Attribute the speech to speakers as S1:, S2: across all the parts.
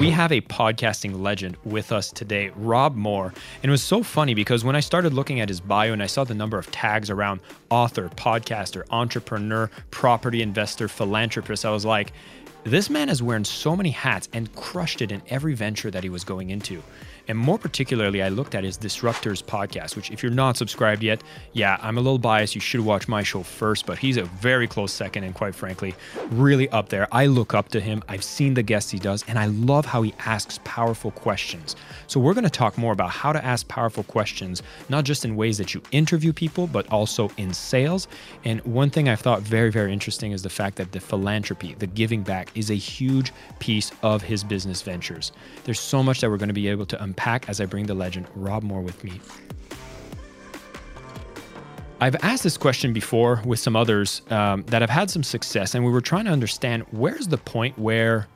S1: We have a podcasting legend with us today, Rob Moore. And it was so funny because when I started looking at his bio and I saw the number of tags around author, podcaster, entrepreneur, property investor, philanthropist, I was like, this man is wearing so many hats and crushed it in every venture that he was going into. And more particularly, I looked at his Disruptors podcast, which, if you're not subscribed yet, yeah, I'm a little biased. You should watch my show first, but he's a very close second, and quite frankly, really up there. I look up to him. I've seen the guests he does, and I love how he asks powerful questions. So, we're going to talk more about how to ask powerful questions, not just in ways that you interview people, but also in sales. And one thing I've thought very, very interesting is the fact that the philanthropy, the giving back, is a huge piece of his business ventures. There's so much that we're going to be able to unpack unpack as I bring the legend Rob Moore with me. I've asked this question before with some others um, that have had some success, and we were trying to understand where's the point where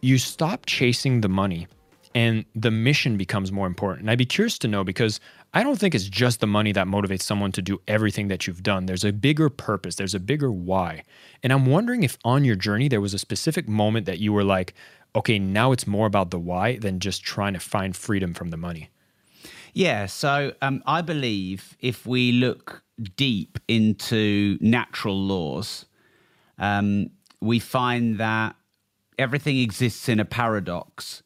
S1: you stop chasing the money and the mission becomes more important. And I'd be curious to know because I don't think it's just the money that motivates someone to do everything that you've done. There's a bigger purpose, there's a bigger why. And I'm wondering if on your journey there was a specific moment that you were like, okay, now it's more about the why than just trying to find freedom from the money?
S2: Yeah, so um, I believe if we look deep into natural laws, um, we find that everything exists in a paradox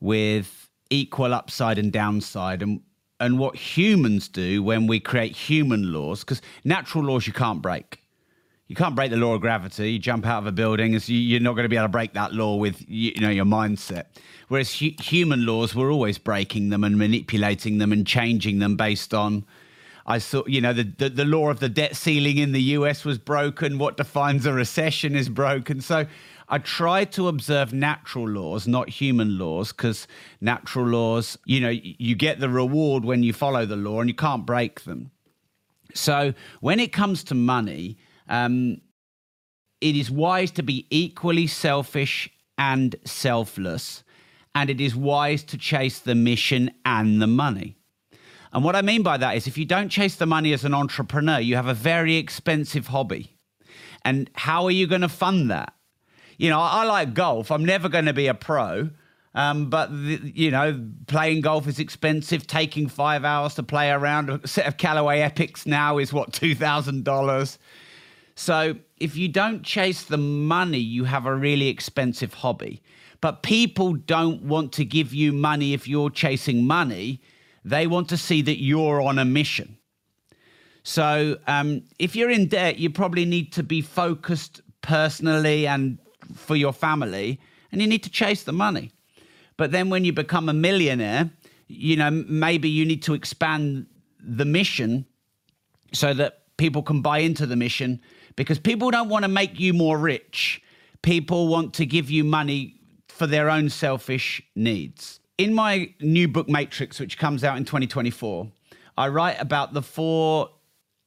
S2: with equal upside and downside. And, and what humans do when we create human laws, because natural laws you can't break you can't break the law of gravity. You jump out of a building, so you're not going to be able to break that law with you know your mindset. Whereas hu- human laws, we're always breaking them and manipulating them and changing them based on. I saw, you know, the, the, the law of the debt ceiling in the US was broken. What defines a recession is broken. So I try to observe natural laws, not human laws, because natural laws, you know, you get the reward when you follow the law and you can't break them. So when it comes to money, um, it is wise to be equally selfish and selfless, and it is wise to chase the mission and the money. And what I mean by that is if you don't chase the money as an entrepreneur, you have a very expensive hobby. And how are you going to fund that? You know, I like golf. I'm never going to be a pro. Um, but the, you know, playing golf is expensive. Taking five hours to play around a set of Callaway Epics now is what two thousand dollars. So if you don't chase the money, you have a really expensive hobby. But people don't want to give you money if you're chasing money. They want to see that you're on a mission. So um, if you're in debt, you probably need to be focused personally and for your family, and you need to chase the money. But then when you become a millionaire, you know, maybe you need to expand the mission so that people can buy into the mission because people don't want to make you more rich. People want to give you money for their own selfish needs. In my new book, Matrix, which comes out in 2024, I write about the four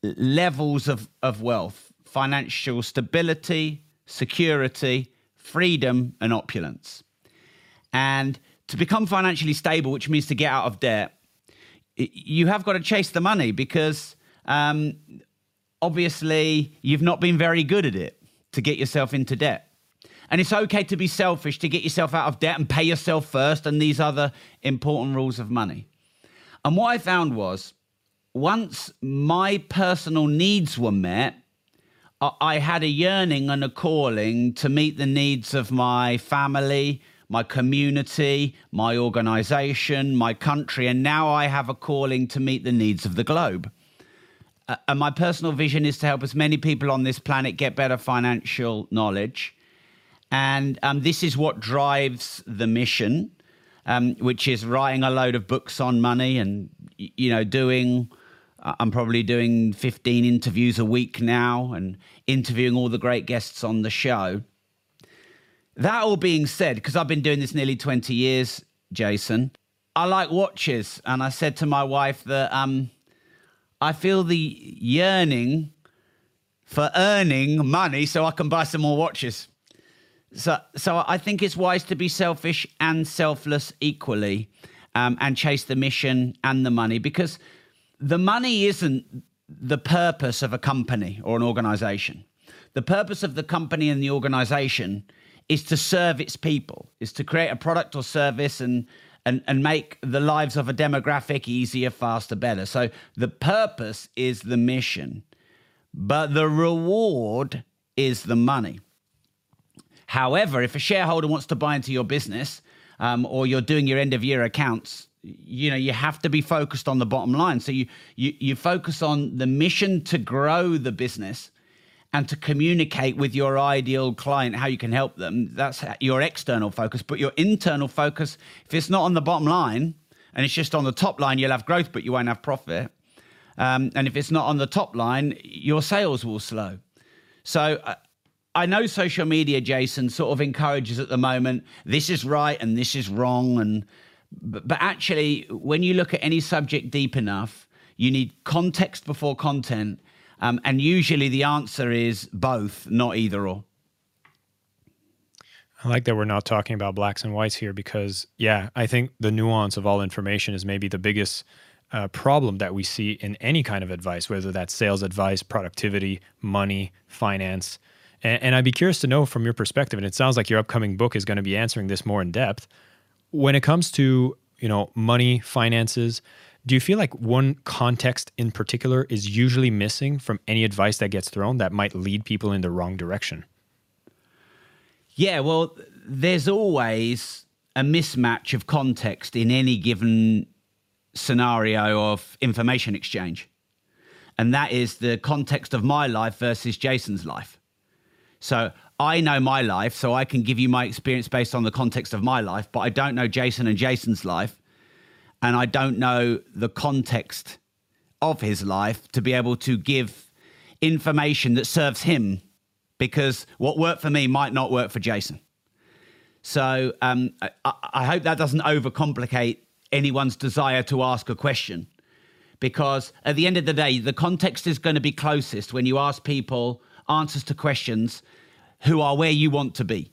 S2: levels of, of wealth financial stability, security, freedom, and opulence. And to become financially stable, which means to get out of debt, you have got to chase the money because um, obviously you've not been very good at it to get yourself into debt. And it's okay to be selfish to get yourself out of debt and pay yourself first and these other important rules of money. And what I found was once my personal needs were met, I had a yearning and a calling to meet the needs of my family, my community, my organization, my country, and now I have a calling to meet the needs of the globe. Uh, and my personal vision is to help as many people on this planet get better financial knowledge. And um, this is what drives the mission, um, which is writing a load of books on money and, you know, doing. Uh, I'm probably doing 15 interviews a week now and interviewing all the great guests on the show. That all being said, because I've been doing this nearly 20 years, Jason, I like watches. And I said to my wife that um, I feel the yearning for earning money so I can buy some more watches. So, so I think it's wise to be selfish and selfless equally, um, and chase the mission and the money because the money isn't the purpose of a company or an organization. The purpose of the company and the organization is to serve its people, is to create a product or service and and, and make the lives of a demographic easier, faster, better. So the purpose is the mission, but the reward is the money. However, if a shareholder wants to buy into your business um, or you're doing your end of year accounts, you know you have to be focused on the bottom line. So you you you focus on the mission to grow the business and to communicate with your ideal client how you can help them. That's your external focus. But your internal focus, if it's not on the bottom line and it's just on the top line, you'll have growth, but you won't have profit. Um, and if it's not on the top line, your sales will slow. So uh, I know social media, Jason, sort of encourages at the moment this is right and this is wrong. And but, but actually, when you look at any subject deep enough, you need context before content um, and usually the answer is both, not either or.
S1: I like that we're not talking about blacks and whites here because, yeah, I think the nuance of all information is maybe the biggest uh, problem that we see in any kind of advice, whether that's sales advice, productivity, money, finance. And, and I'd be curious to know from your perspective, and it sounds like your upcoming book is going to be answering this more in depth. When it comes to you know money, finances, do you feel like one context in particular is usually missing from any advice that gets thrown that might lead people in the wrong direction?
S2: Yeah, well, there's always a mismatch of context in any given scenario of information exchange. And that is the context of my life versus Jason's life. So I know my life, so I can give you my experience based on the context of my life, but I don't know Jason and Jason's life and I don't know the context of his life to be able to give information that serves him because what worked for me might not work for Jason. So um, I, I hope that doesn't overcomplicate anyone's desire to ask a question because at the end of the day, the context is going to be closest when you ask people answers to questions who are where you want to be.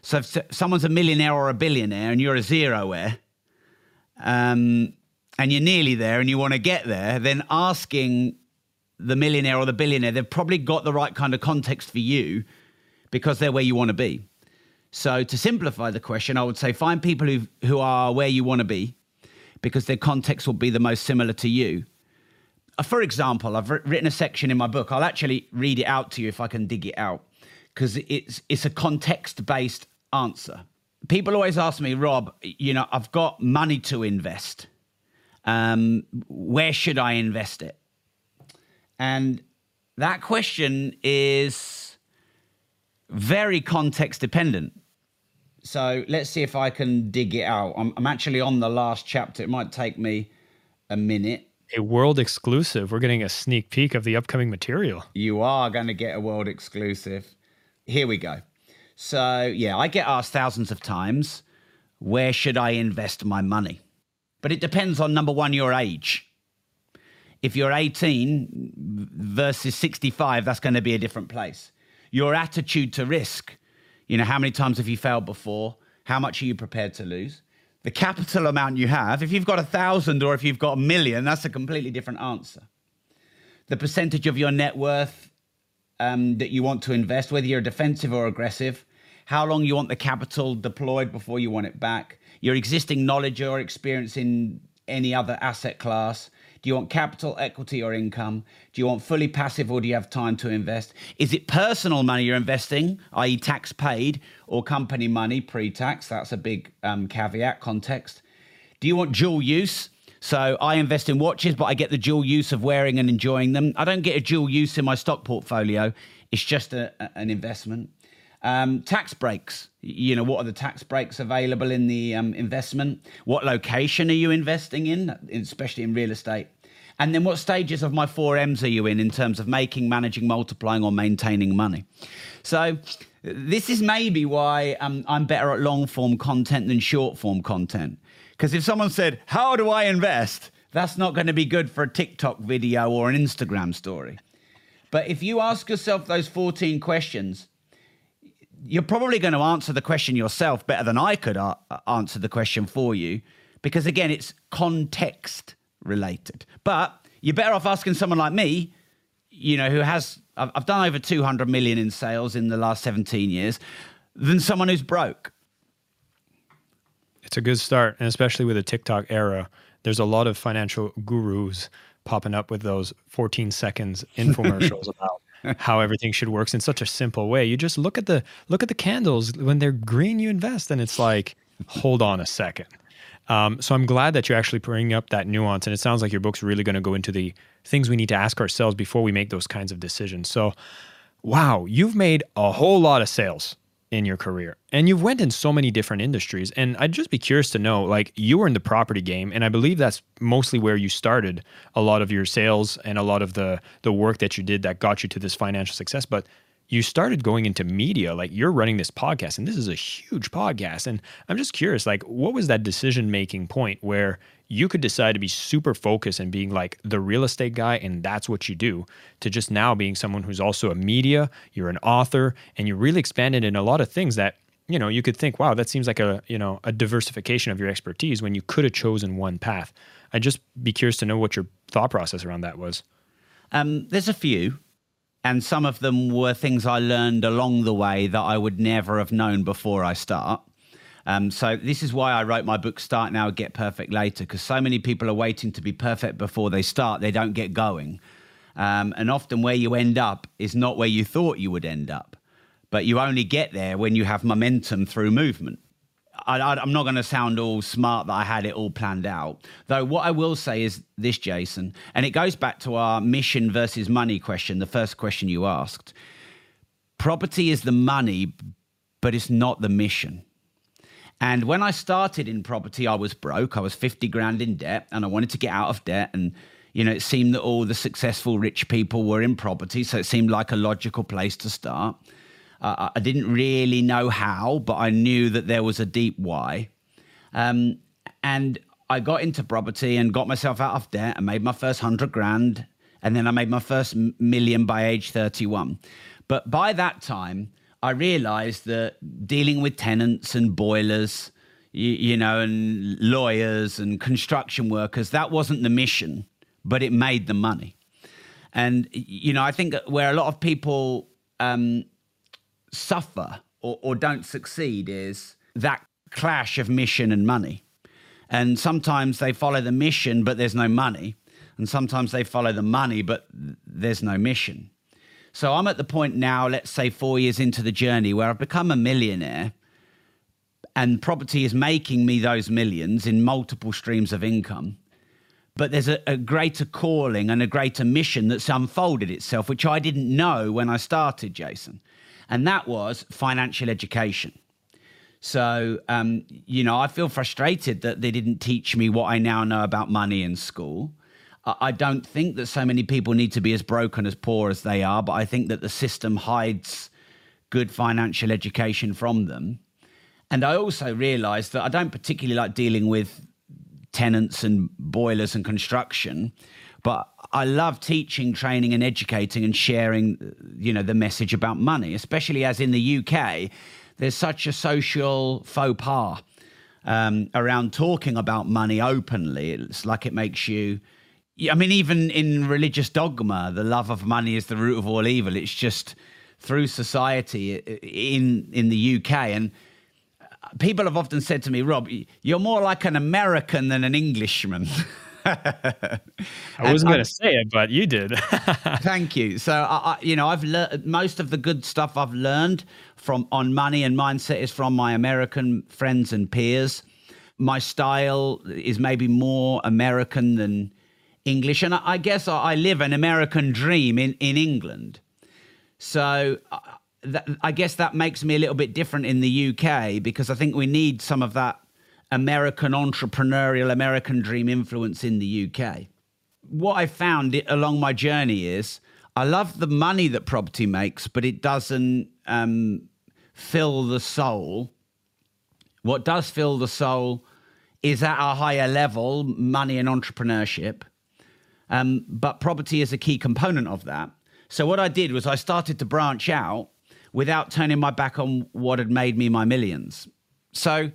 S2: So if someone's a millionaire or a billionaire and you're a zero zeroer, um, and you're nearly there and you want to get there, then asking the millionaire or the billionaire, they've probably got the right kind of context for you because they're where you want to be. So to simplify the question, I would say find people who who are where you want to be because their context will be the most similar to you. Uh, for example, I've written a section in my book. I'll actually read it out to you if I can dig it out because it's it's a context based answer people always ask me, Rob, you know, I've got money to invest. Um, where should I invest it? And that question is very context dependent. So let's see if I can dig it out. I'm, I'm actually on the last chapter. It might take me a minute.
S1: A world exclusive. We're getting a sneak peek of the upcoming material.
S2: You are going to get a world exclusive. Here we go. So, yeah, I get asked thousands of times, where should I invest my money? But it depends on number one, your age. If you're 18 versus 65, that's going to be a different place. Your attitude to risk, you know, how many times have you failed before? How much are you prepared to lose? The capital amount you have, if you've got a thousand or if you've got a million, that's a completely different answer. The percentage of your net worth um, that you want to invest, whether you're defensive or aggressive, how long you want the capital deployed before you want it back, your existing knowledge or experience in any other asset class. Do you want capital, equity, or income? Do you want fully passive or do you have time to invest? Is it personal money you're investing, i.e., tax paid, or company money pre tax? That's a big um, caveat context. Do you want dual use? So I invest in watches, but I get the dual use of wearing and enjoying them. I don't get a dual use in my stock portfolio. It's just a, an investment. Um, tax breaks. You know, what are the tax breaks available in the um, investment? What location are you investing in, especially in real estate? And then what stages of my four M's are you in in terms of making, managing, multiplying, or maintaining money? So this is maybe why um, I'm better at long form content than short form content because if someone said, How do I invest? That's not going to be good for a TikTok video or an Instagram story. But if you ask yourself those 14 questions, you're probably going to answer the question yourself better than I could a- answer the question for you because, again, it's context related. But you're better off asking someone like me, you know, who has, I've, I've done over 200 million in sales in the last 17 years. than someone who's broke.
S1: It's a good start, and especially with the TikTok era, there's a lot of financial gurus popping up with those 14 seconds infomercials about how everything should work in such a simple way. You just look at the look at the candles when they're green, you invest, and it's like, hold on a second. Um, so I'm glad that you're actually bringing up that nuance, and it sounds like your book's really going to go into the things we need to ask ourselves before we make those kinds of decisions. So, wow, you've made a whole lot of sales in your career. And you've went in so many different industries. And i'd just be curious to know like you were in the property game and i believe that's mostly where you started a lot of your sales and a lot of the the work that you did that got you to this financial success. But you started going into media like you're running this podcast and this is a huge podcast and i'm just curious like what was that decision making point where you could decide to be super focused and being like the real estate guy and that's what you do to just now being someone who's also a media you're an author and you really expanded in a lot of things that you know you could think wow that seems like a you know a diversification of your expertise when you could have chosen one path. I'd just be curious to know what your thought process around that was.
S2: Um, there's a few and some of them were things I learned along the way that I would never have known before I start. Um, so this is why I wrote my book Start Now, Get Perfect Later, because so many people are waiting to be perfect before they start. They don't get going. Um, and often where you end up is not where you thought you would end up. But you only get there when you have momentum through movement. I, am not going to sound all smart that I had it all planned out. Though, what I will say is this, Jason, and it goes back to our mission versus money question, the first question you asked. Property is the money, but it's not the mission. And when I started in property, I was broke. I was 50 grand in debt and I wanted to get out of debt. And, you know, it seemed that all the successful rich people were in property. So it seemed like a logical place to start. Uh, I didn't really know how, but I knew that there was a deep why. Um, and I got into property and got myself out of debt and made my first hundred grand. And then I made my first million by age 31. But by that time, I realized that dealing with tenants and boilers, you, you know, and lawyers and construction workers, that wasn't the mission, but it made the money. And, you know, I think where a lot of people um, suffer or, or don't succeed is that clash of mission and money. And sometimes they follow the mission, but there's no money. And sometimes they follow the money, but there's no mission. So I'm at the point now, let's say four years into the journey, where I've become a millionaire and property is making me those millions in multiple streams of income. But there's a, a, greater calling and a greater mission that's unfolded itself, which I didn't know when I started, Jason and that was financial education. So, um, you know, I feel frustrated that they didn't teach me what I now know about money in school. I don't think that so many people need to be as broken as poor as they are, but I think that the system hides good financial education from them. And I also realized that I don't particularly like dealing with tenants and boilers and construction but I love teaching, training, and educating and sharing, you know, the message about money, especially as in the UK, there's such a social faux pas um, around talking about money openly. It's like it makes you. I mean, even in religious dogma, the love of money is the root of all evil. It's just through society in in the UK and people have often said to me, Rob, you're more like an American than an Englishman.
S1: I wasn't going to um, say it, but you did.
S2: thank you. So, I, I, you know, I've learned most of the good stuff I've learned from on money and mindset is from my American friends and peers. My style is maybe more American than English, and I, I guess I, live an American dream in in England. So. Uh, that, I guess that makes me a little bit different in the UK because I think we need some of that American entrepreneurial American dream influence in the UK. What I found along my journey is I love the money that property makes, but it doesn't um, fill the soul. What does fill the soul is at a higher level money and entrepreneurship. Um, but property is a key component of that. So, what I did was I started to branch out without turning my back on what had made me my millions. So,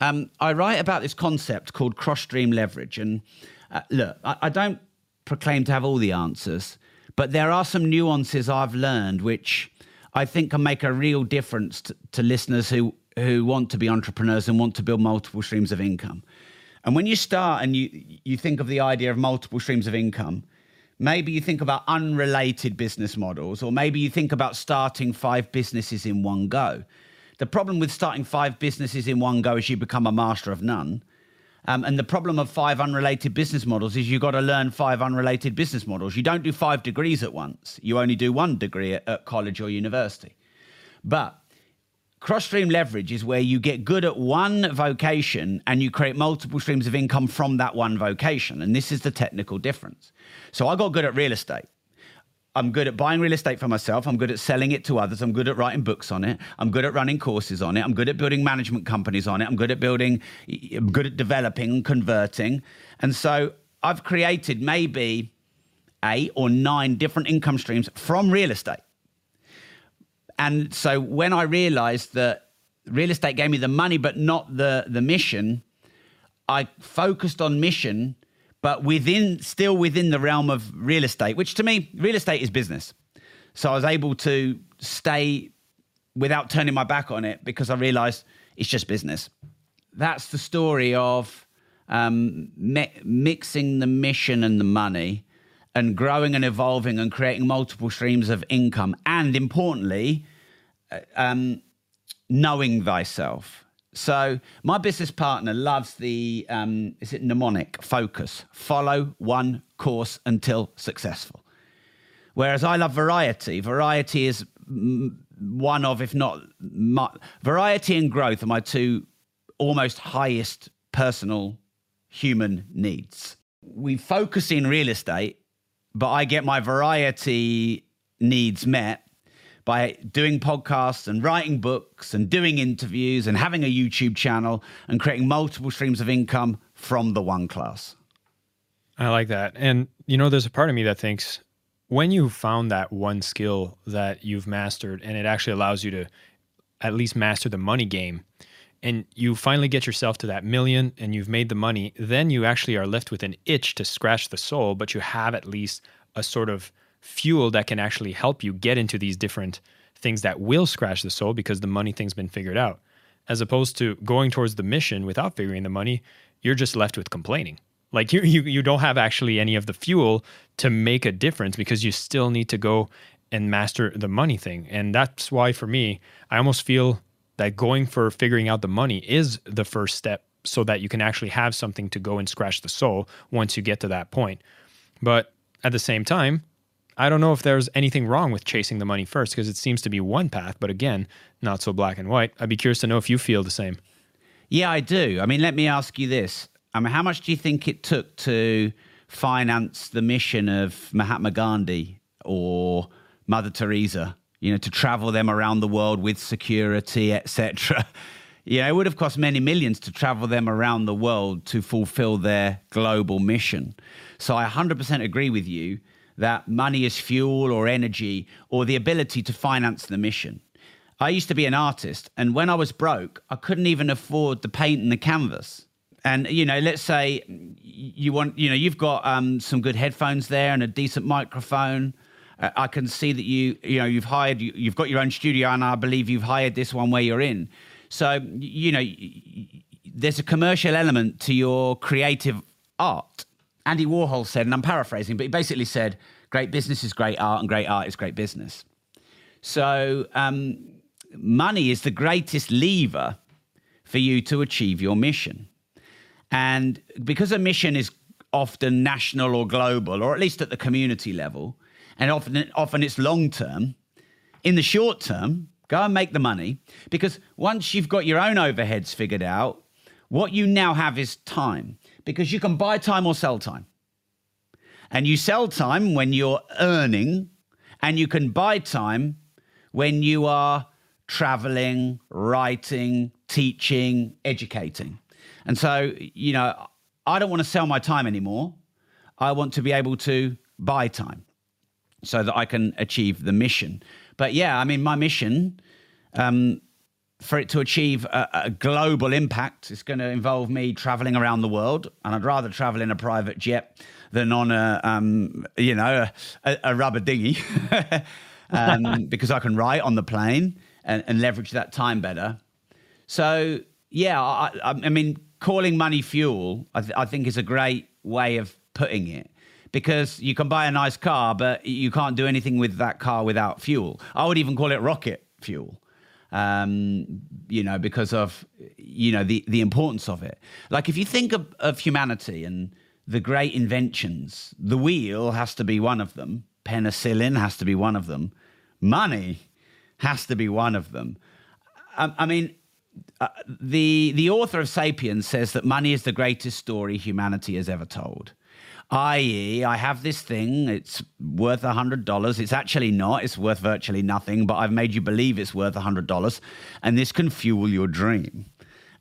S2: um, I write about this concept called cross stream leverage. And uh, look, I, I don't proclaim to have all the answers, but there are some nuances I've learned which I think can make a real difference to, to listeners who who want to be entrepreneurs and want to build multiple streams of income. And when you start and you you think of the idea of multiple streams of income, maybe you think about unrelated business models, or maybe you think about starting five businesses in one go. The problem with starting five businesses in one go is you become a master of none. Um, and the problem of five unrelated business models is you've got to learn five unrelated business models. You don't do five degrees at once. You only do one degree at, at college or university. But cross stream leverage is where you get good at one vocation and you create multiple streams of income from that one vocation. And this is the technical difference. So I got good at real estate. I'm good at buying real estate for myself. I'm good at selling it to others. I'm good at writing books on it. I'm good at running courses on it. I'm good at building management companies on it. I'm good at building, I'm good at developing and converting. And so I've created maybe eight or nine different income streams from real estate. And so when I realized that real estate gave me the money, but not the, the mission, I focused on mission but within still within the realm of real estate, which to me, real estate is business. So I was able to stay without turning my back on it because I realized it's just business. That's the story of um, mi- mixing the mission and the money and growing and evolving and creating multiple streams of income. And importantly, uh, um, knowing thyself. So my business partner loves the um, is it mnemonic focus, follow one course until successful. Whereas I love variety. Variety is one of, if not, my, variety and growth are my two almost highest personal human needs. We focus in real estate, but I get my variety needs met by doing podcasts and writing books and doing interviews and having a YouTube channel and creating multiple streams of income from the one class.
S1: I like that. And, you know, there's a part of me that thinks when you found that one skill that you've mastered and it actually allows you to at least master the money game and you finally get yourself to that million and you've made the money, then you actually are left with an itch to scratch the soul, but you have at least a sort of fuel that can actually help you get into these different things that will scratch the soul because the money thing's been figured out. As opposed to going towards the mission without figuring the money, you're just left with complaining. Like you you you don't have actually any of the fuel to make a difference because you still need to go and master the money thing. And that's why for me, I almost feel that going for figuring out the money is the first step so that you can actually have something to go and scratch the soul once you get to that point. But at the same time, I don't know if there's anything wrong with chasing the money first because it seems to be one path, but again, not so black and white. I'd be curious to know if you feel the same.
S2: Yeah, I do. I mean, let me ask you this. I mean, how much do you think it took to finance the mission of Mahatma Gandhi or Mother Teresa, you know, to travel them around the world with security, etc.? Know, it would have cost many millions to travel them around the world to fulfill their global mission. So I 100% agree with you that money is fuel or energy or the ability to finance the mission. I used to be an artist, and when I was broke, I couldn't even afford the paint and the canvas. And you know, let's say you want, you know, you've got um, some good headphones there and a decent microphone. Uh, I can see that you, you know, you've hired, you, you've got your own studio, and I believe you've hired this one where you're in. So you know, there's a commercial element to your creative art. Andy Warhol said, and I'm paraphrasing, but he basically said, great business is great art and great art is great business. So, um, money is the greatest lever for you to achieve your mission. And because a mission is often national or global, or at least at the community level, and often, often it's long term, in the short term, go and make the money because once you've got your own overheads figured out, what you now have is time because you can buy time or sell time. And you sell time when you're earning, and you can buy time when you are traveling, writing, teaching, educating. And so, you know, I don't want to sell my time anymore. I want to be able to buy time so that I can achieve the mission. But yeah, I mean, my mission um, for it to achieve a, a, global impact, it's going to involve me traveling around the world, and I'd rather travel in a private jet than on a, um, you know, a, a rubber dinghy. um, because I can write on the plane and, and leverage that time better. So yeah, I, I, mean, calling money fuel, I, th- I think is a great way of putting it because you can buy a nice car, but you can't do anything with that car without fuel. I would even call it rocket fuel, um, you know, because of you know the the importance of it. Like if you think of, of humanity and the great inventions, the wheel has to be one of them. Penicillin has to be one of them. Money has to be one of them. I, I mean, uh, the the author of *Sapiens* says that money is the greatest story humanity has ever told. I.e., I have this thing, it's worth $100. It's actually not, it's worth virtually nothing, but I've made you believe it's worth $100, and this can fuel your dream.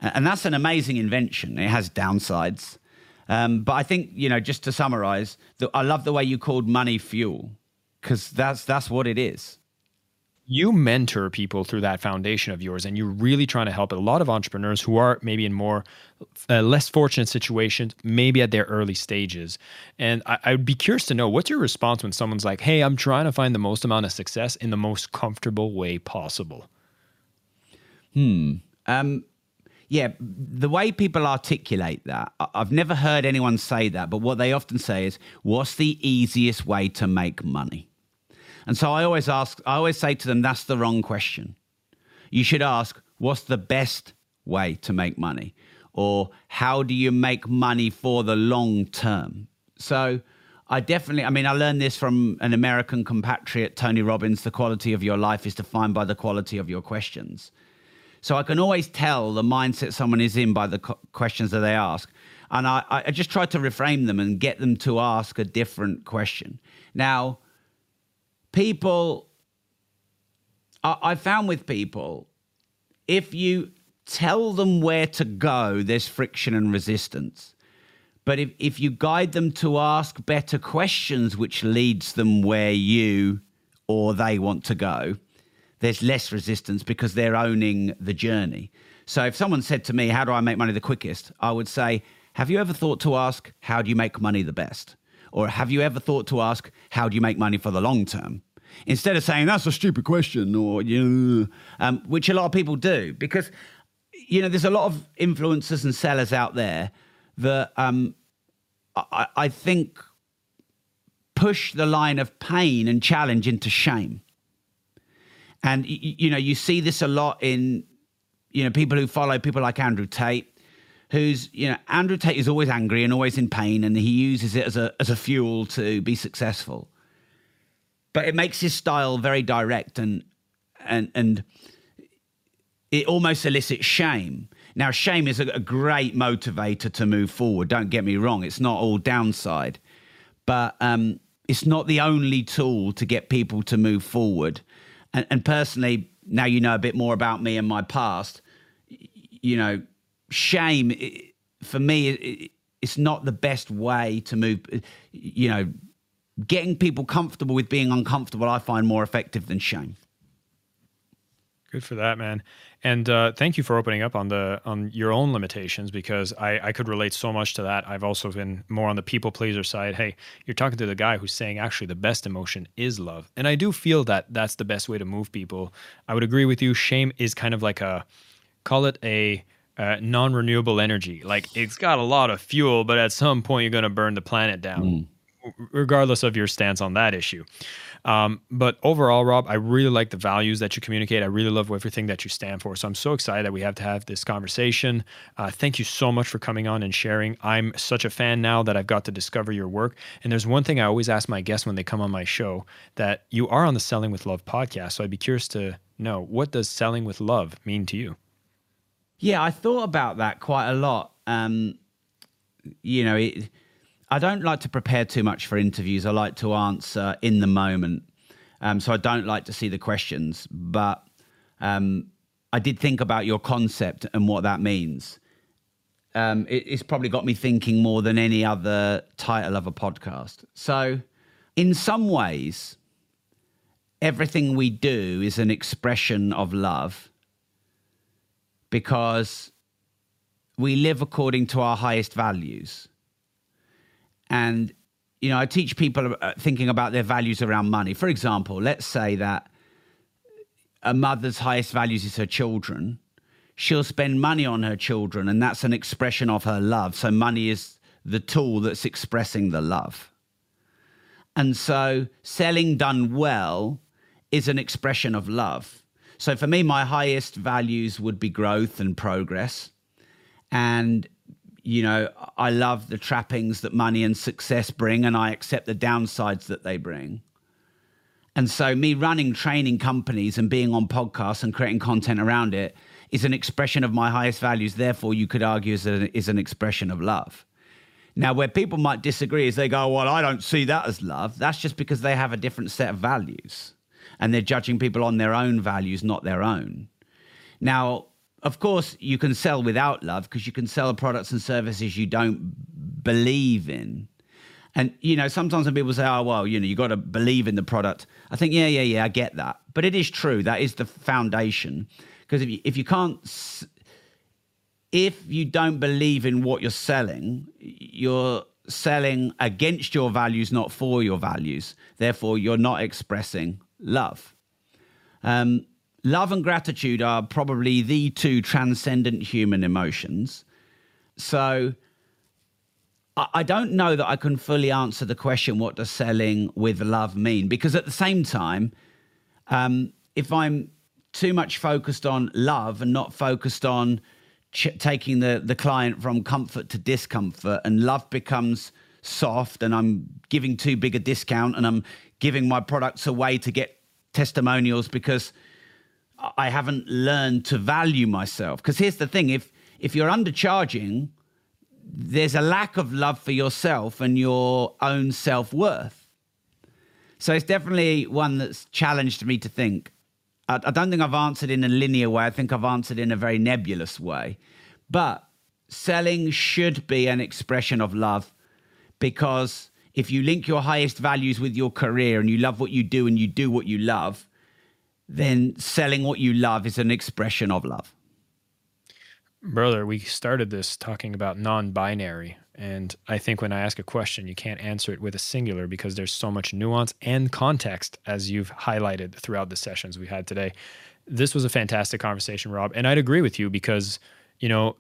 S2: And that's an amazing invention. It has downsides. Um, but I think, you know, just to summarize, I love the way you called money fuel, because that's, that's what it is
S1: you mentor people through that foundation of yours and you're really trying to help a lot of entrepreneurs who are maybe in more uh, less fortunate situations maybe at their early stages. And I, I would be curious to know what's your response when someone's like hey i'm trying to find the most amount of success in the most comfortable way possible
S2: hmm. Um yeah, the way people articulate that, I've never heard anyone say that, but what they often say is, What's the easiest way to make money? And so I always ask, I always say to them, that's the wrong question. You should ask, what's the best way to make money? Or how do you make money for the long term? So I definitely, I mean, I learned this from an American compatriot, Tony Robbins the quality of your life is defined by the quality of your questions. So I can always tell the mindset someone is in by the questions that they ask. And I, I just try to reframe them and get them to ask a different question. Now, people, I, I found with people, if you tell them where to go, there's friction and resistance. But if, if you guide them to ask better questions, which leads them where you or they want to go, there's less resistance because they're owning the journey. So if someone said to me, How do I make money the quickest? I would say, Have you ever thought to ask, How do you make money the best? Or have you ever thought to ask, How do you make money for the long term? Instead of saying that's a stupid question or you know, um, which a lot of people do. Because you know there's a lot of influencers and sellers out there that um, I, I think push the line of pain and challenge into shame. And you know you see this a lot in you know people who follow people like andrew tate who's you know andrew tate is always angry and always in pain and he uses it as a as a fuel to be successful but it makes his style very direct and and and it almost elicits shame. Now, shame is a, a, great motivator to move forward. Don't get me wrong; it's not all downside, but um, it's not the only tool to get people to move forward. And, and personally, now you know a bit more about me and my past. You know, shame for me, it's not the best way to move. You know, getting people comfortable with being uncomfortable, I find more effective than shame.
S1: Good for that, man. And uh, thank you for opening up on the on your own limitations because I, I could relate so much to that. I've also been more on the people pleaser side. Hey, you're talking to the guy who's saying actually the best emotion is love, and I do feel that that's the best way to move people. I would agree with you. Shame is kind of like a call it a uh, non-renewable energy. Like it's got a lot of fuel, but at some point you're going to burn the planet down. Mm regardless of your stance on that issue. Um, but overall, Rob, I really like the values that you communicate. I really love everything that you stand for. So I'm so excited that we have to have this conversation. Uh, thank you so much for coming on and sharing. I'm such a fan now that I've got to discover your work. And there's one thing I always ask my guests when they come on my show that you are on the Selling with Love podcast. So I'd be curious to know what does selling with love mean to you?
S2: Yeah, I thought about that quite a lot. Um, you know, it I don't like to prepare too much for interviews. I like to answer in the moment. Um, so I don't like to see the questions, but um, I did think about your concept and what that means. Um, it, it's probably got me thinking more than any other title of a podcast. So, in some ways, everything we do is an expression of love because we live according to our highest values. And you know, I teach people uh, thinking about their values around money. For example, let's say that a mother's highest values is her children. She'll spend money on her children, and that's an expression of her love. So, money is the tool that's expressing the love. And so, selling done well is an expression of love. So, for me, my highest values would be growth and progress. And you know, I love the trappings that money and success bring, and I accept the downsides that they bring. And so, me running training companies and being on podcasts and creating content around it is an expression of my highest values. Therefore, you could argue is, a, is an expression of love. Now, where people might disagree is they go, Well, I don't see that as love. That's just because they have a different set of values and they're judging people on their own values, not their own. Now, of course, you can sell without love because you can sell products and services you don't believe in. And you know, sometimes when people say, "Oh, well, you know, you got to believe in the product," I think, "Yeah, yeah, yeah, I get that." But it is true that is the foundation because if you, if you can't, if you don't believe in what you're selling, you're selling against your values, not for your values. Therefore, you're not expressing love. Um, love and gratitude are probably the two transcendent human emotions. So I don't know that I can fully answer the question, what does selling with love mean? Because at the same time, um, if I'm too much focused on love and not focused on ch- taking the, the client from comfort to discomfort, and love becomes soft, and I'm giving too big a discount, and I'm giving my products away to get testimonials because I haven't learned to value myself. Because here's the thing: if if you're undercharging, there's a lack of love for yourself and your own self worth. So it's definitely one that's challenged me to think. I, I don't think I've answered in a linear way. I think I've answered in a very nebulous way. But selling should be an expression of love because if you link your highest values with your career and you love what you do and you do what you love, then selling what you love is an expression of love.
S1: Brother, we started this talking about non binary. And I think when I ask a question, you can't answer it with a singular because there's so much nuance and context, as you've highlighted throughout the sessions we had today. This was a fantastic conversation, Rob. And I'd agree with you because, you know,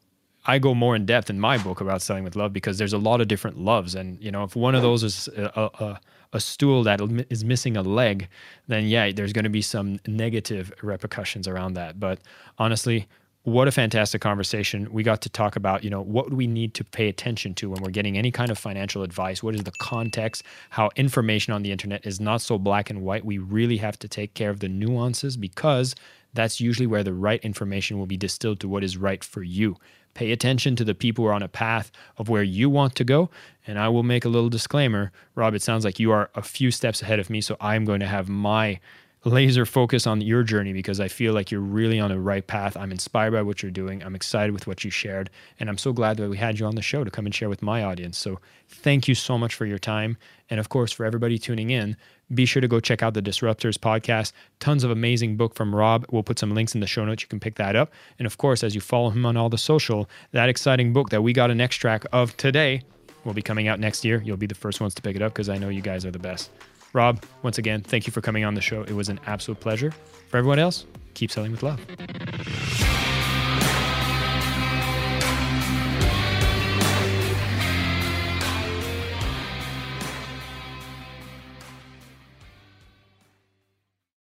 S1: I go more in depth in my book about selling with love because there's a lot of different loves. And, you know, if one of those is a, a, a stool that is missing a leg, then yeah, there's going to be some negative repercussions around that. But honestly, what a fantastic conversation. We got to talk about, you know, what we need to pay attention to when we're getting any kind of financial advice. What is the context? How information on the internet is not so black and white. We really have to take care of the nuances because that's usually where the right information will be distilled to what is right for you. Pay attention to the people who are on a path of where you want to go. And I will make a little disclaimer. Rob, it sounds like you are a few steps ahead of me. So I'm going to have my laser focus on your journey because I feel like you're really on the right path. I'm inspired by what you're doing. I'm excited with what you shared. And I'm so glad that we had you on the show to come and share with my audience. So thank you so much for your time. And of course, for everybody tuning in, be sure to go check out the Disruptors podcast. Tons of amazing book from Rob. We'll put some links in the show notes. You can pick that up. And of course, as you follow him on all the social, that exciting book that we got an extract of today will be coming out next year. You'll be the first ones to pick it up because I know you guys are the best. Rob, once again, thank you for coming on the show. It was an absolute pleasure. For everyone else, keep selling with love.